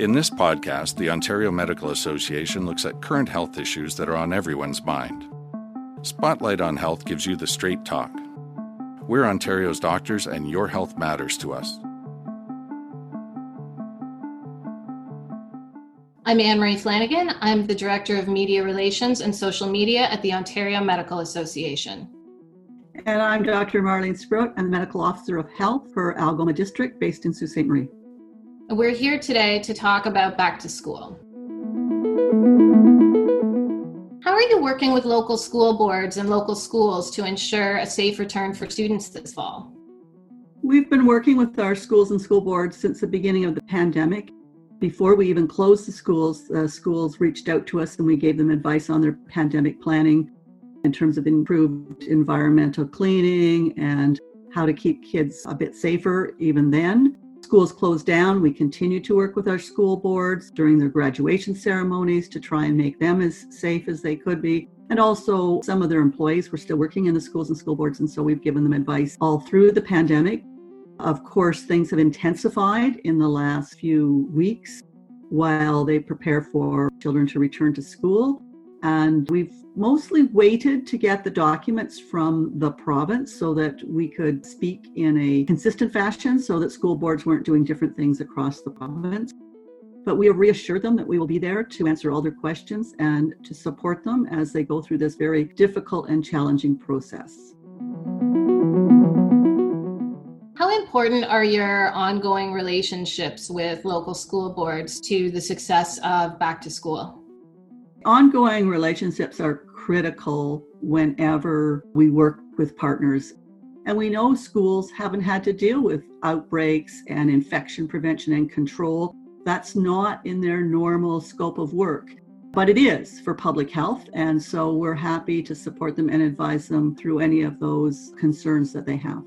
In this podcast, the Ontario Medical Association looks at current health issues that are on everyone's mind. Spotlight on Health gives you the straight talk. We're Ontario's doctors, and your health matters to us. I'm Anne Marie Flanagan. I'm the Director of Media Relations and Social Media at the Ontario Medical Association. And I'm Dr. Marlene Spruyt. I'm the Medical Officer of Health for Algoma District based in Sault Ste. Marie. We're here today to talk about back to school. How are you working with local school boards and local schools to ensure a safe return for students this fall? We've been working with our schools and school boards since the beginning of the pandemic. Before we even closed the schools, the schools reached out to us and we gave them advice on their pandemic planning in terms of improved environmental cleaning and how to keep kids a bit safer even then. Schools closed down. We continue to work with our school boards during their graduation ceremonies to try and make them as safe as they could be. And also, some of their employees were still working in the schools and school boards, and so we've given them advice all through the pandemic. Of course, things have intensified in the last few weeks while they prepare for children to return to school. And we've mostly waited to get the documents from the province so that we could speak in a consistent fashion so that school boards weren't doing different things across the province. But we have reassured them that we will be there to answer all their questions and to support them as they go through this very difficult and challenging process. How important are your ongoing relationships with local school boards to the success of back to school? Ongoing relationships are critical whenever we work with partners. And we know schools haven't had to deal with outbreaks and infection prevention and control. That's not in their normal scope of work, but it is for public health. And so we're happy to support them and advise them through any of those concerns that they have.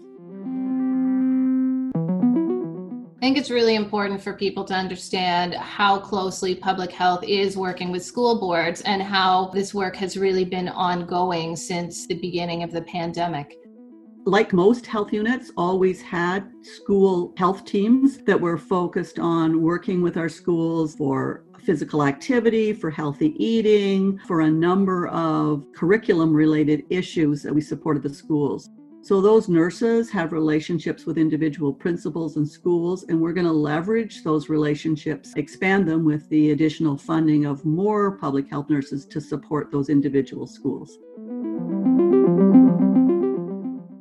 I think it's really important for people to understand how closely public health is working with school boards and how this work has really been ongoing since the beginning of the pandemic. Like most health units, always had school health teams that were focused on working with our schools for physical activity, for healthy eating, for a number of curriculum related issues that we supported the schools. So those nurses have relationships with individual principals and schools, and we're going to leverage those relationships, expand them with the additional funding of more public health nurses to support those individual schools.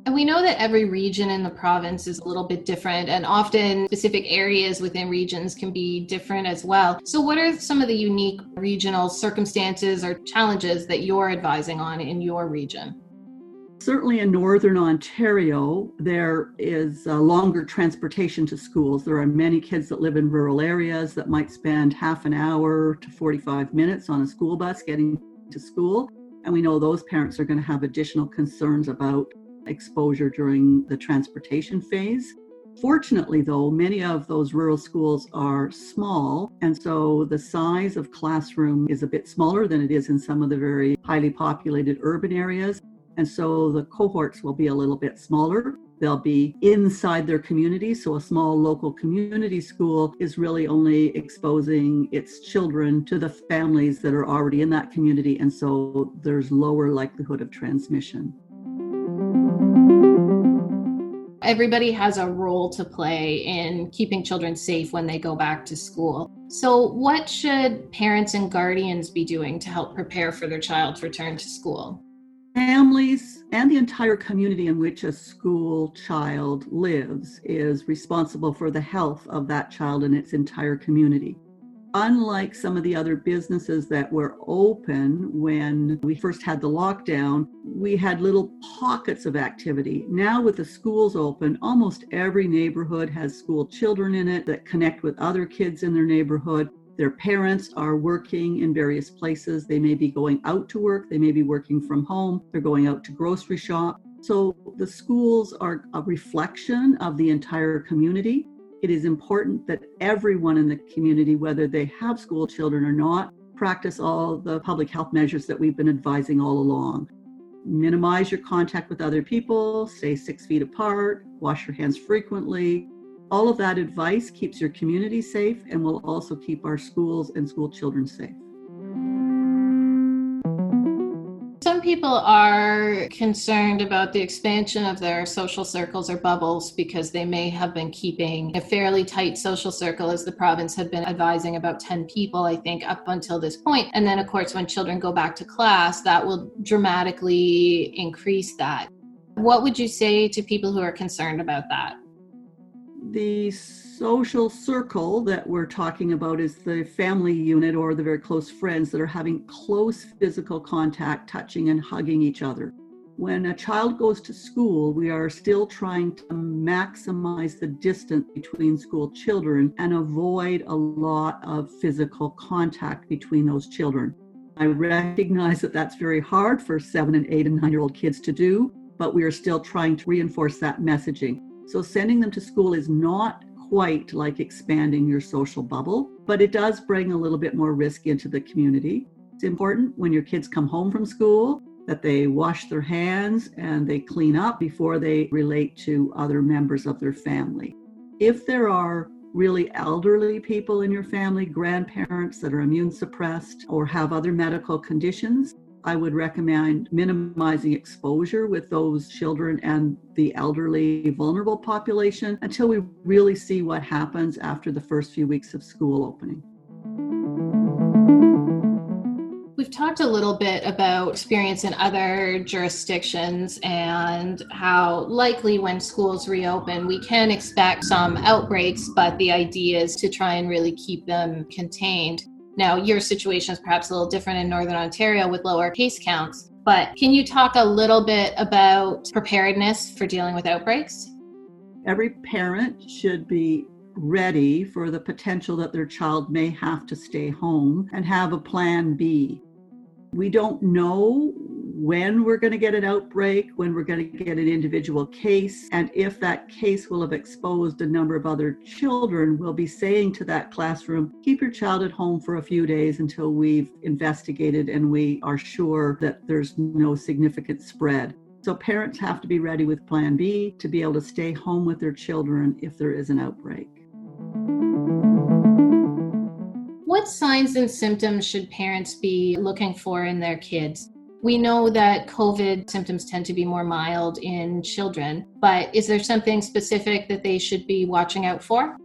And we know that every region in the province is a little bit different, and often specific areas within regions can be different as well. So, what are some of the unique regional circumstances or challenges that you're advising on in your region? Certainly in Northern Ontario, there is longer transportation to schools. There are many kids that live in rural areas that might spend half an hour to 45 minutes on a school bus getting to school. And we know those parents are going to have additional concerns about exposure during the transportation phase. Fortunately, though, many of those rural schools are small, and so the size of classroom is a bit smaller than it is in some of the very highly populated urban areas. And so the cohorts will be a little bit smaller. They'll be inside their community. So a small local community school is really only exposing its children to the families that are already in that community. And so there's lower likelihood of transmission. Everybody has a role to play in keeping children safe when they go back to school. So, what should parents and guardians be doing to help prepare for their child's return to school? Families and the entire community in which a school child lives is responsible for the health of that child and its entire community. Unlike some of the other businesses that were open when we first had the lockdown, we had little pockets of activity. Now, with the schools open, almost every neighborhood has school children in it that connect with other kids in their neighborhood. Their parents are working in various places. They may be going out to work, they may be working from home, they're going out to grocery shop. So the schools are a reflection of the entire community. It is important that everyone in the community, whether they have school children or not, practice all the public health measures that we've been advising all along. Minimize your contact with other people, stay six feet apart, wash your hands frequently, All of that advice keeps your community safe and will also keep our schools and school children safe. Some people are concerned about the expansion of their social circles or bubbles because they may have been keeping a fairly tight social circle, as the province had been advising about 10 people, I think, up until this point. And then, of course, when children go back to class, that will dramatically increase that. What would you say to people who are concerned about that? The social circle that we're talking about is the family unit or the very close friends that are having close physical contact, touching and hugging each other. When a child goes to school, we are still trying to maximize the distance between school children and avoid a lot of physical contact between those children. I recognize that that's very hard for seven and eight and nine year old kids to do, but we are still trying to reinforce that messaging. So sending them to school is not quite like expanding your social bubble, but it does bring a little bit more risk into the community. It's important when your kids come home from school that they wash their hands and they clean up before they relate to other members of their family. If there are really elderly people in your family, grandparents that are immune suppressed or have other medical conditions, I would recommend minimizing exposure with those children and the elderly vulnerable population until we really see what happens after the first few weeks of school opening. We've talked a little bit about experience in other jurisdictions and how likely when schools reopen, we can expect some outbreaks, but the idea is to try and really keep them contained. Now, your situation is perhaps a little different in Northern Ontario with lower case counts, but can you talk a little bit about preparedness for dealing with outbreaks? Every parent should be ready for the potential that their child may have to stay home and have a plan B. We don't know when we're going to get an outbreak, when we're going to get an individual case, and if that case will have exposed a number of other children, we'll be saying to that classroom, keep your child at home for a few days until we've investigated and we are sure that there's no significant spread. So parents have to be ready with plan B to be able to stay home with their children if there is an outbreak. What signs and symptoms should parents be looking for in their kids? We know that COVID symptoms tend to be more mild in children, but is there something specific that they should be watching out for?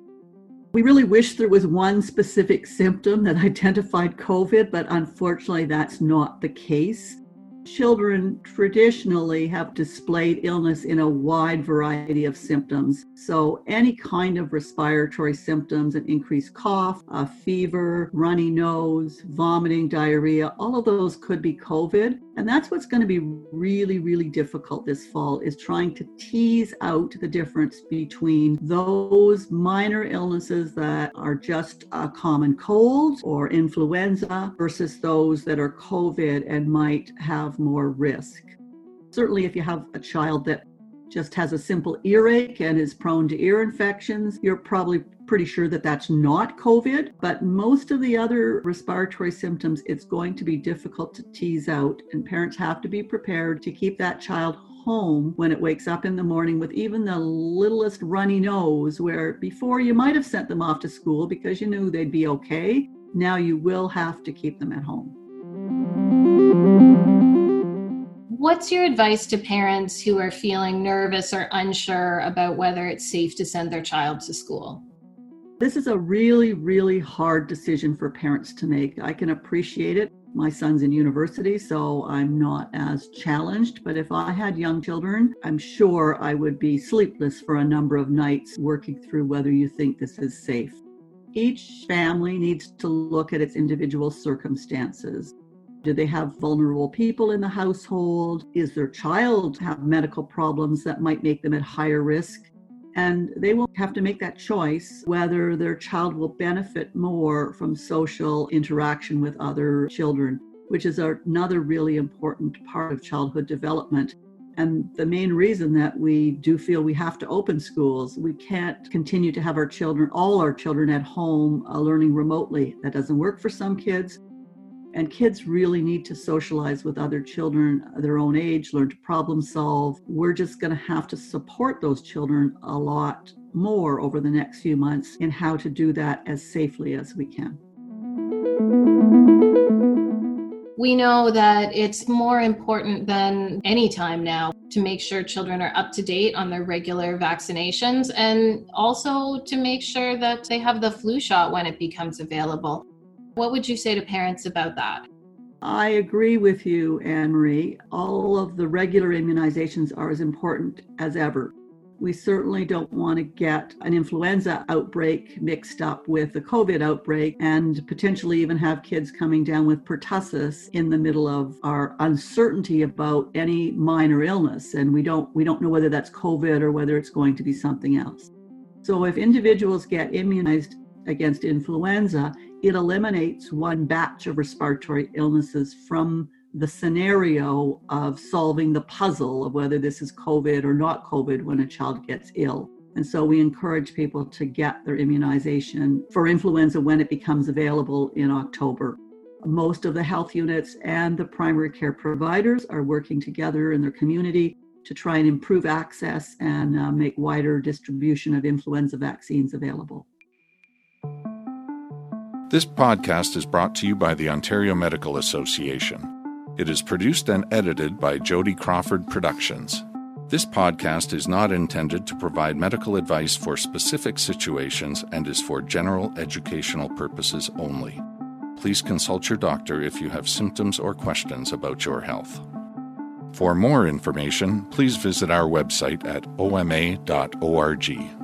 We really wish there was one specific symptom that identified COVID, but unfortunately, that's not the case. Children traditionally have displayed illness in a wide variety of symptoms. So, any kind of respiratory symptoms, an increased cough, a fever, runny nose, vomiting, diarrhea, all of those could be COVID. And that's what's going to be really, really difficult this fall is trying to tease out the difference between those minor illnesses that are just a common cold or influenza versus those that are COVID and might have more risk. Certainly, if you have a child that just has a simple earache and is prone to ear infections, you're probably pretty sure that that's not COVID, but most of the other respiratory symptoms, it's going to be difficult to tease out. And parents have to be prepared to keep that child home when it wakes up in the morning with even the littlest runny nose, where before you might have sent them off to school because you knew they'd be okay. Now you will have to keep them at home. What's your advice to parents who are feeling nervous or unsure about whether it's safe to send their child to school? This is a really, really hard decision for parents to make. I can appreciate it. My son's in university, so I'm not as challenged. But if I had young children, I'm sure I would be sleepless for a number of nights working through whether you think this is safe. Each family needs to look at its individual circumstances. Do they have vulnerable people in the household? Is their child have medical problems that might make them at higher risk? And they will have to make that choice whether their child will benefit more from social interaction with other children, which is another really important part of childhood development. And the main reason that we do feel we have to open schools, we can't continue to have our children, all our children at home, uh, learning remotely. That doesn't work for some kids. And kids really need to socialize with other children their own age, learn to problem solve. We're just going to have to support those children a lot more over the next few months in how to do that as safely as we can. We know that it's more important than any time now to make sure children are up to date on their regular vaccinations and also to make sure that they have the flu shot when it becomes available. What would you say to parents about that? I agree with you, Anne Marie. All of the regular immunizations are as important as ever. We certainly don't want to get an influenza outbreak mixed up with a COVID outbreak and potentially even have kids coming down with pertussis in the middle of our uncertainty about any minor illness. And we don't we don't know whether that's COVID or whether it's going to be something else. So if individuals get immunized against influenza, it eliminates one batch of respiratory illnesses from the scenario of solving the puzzle of whether this is COVID or not COVID when a child gets ill. And so we encourage people to get their immunization for influenza when it becomes available in October. Most of the health units and the primary care providers are working together in their community to try and improve access and uh, make wider distribution of influenza vaccines available. This podcast is brought to you by the Ontario Medical Association. It is produced and edited by Jody Crawford Productions. This podcast is not intended to provide medical advice for specific situations and is for general educational purposes only. Please consult your doctor if you have symptoms or questions about your health. For more information, please visit our website at oma.org.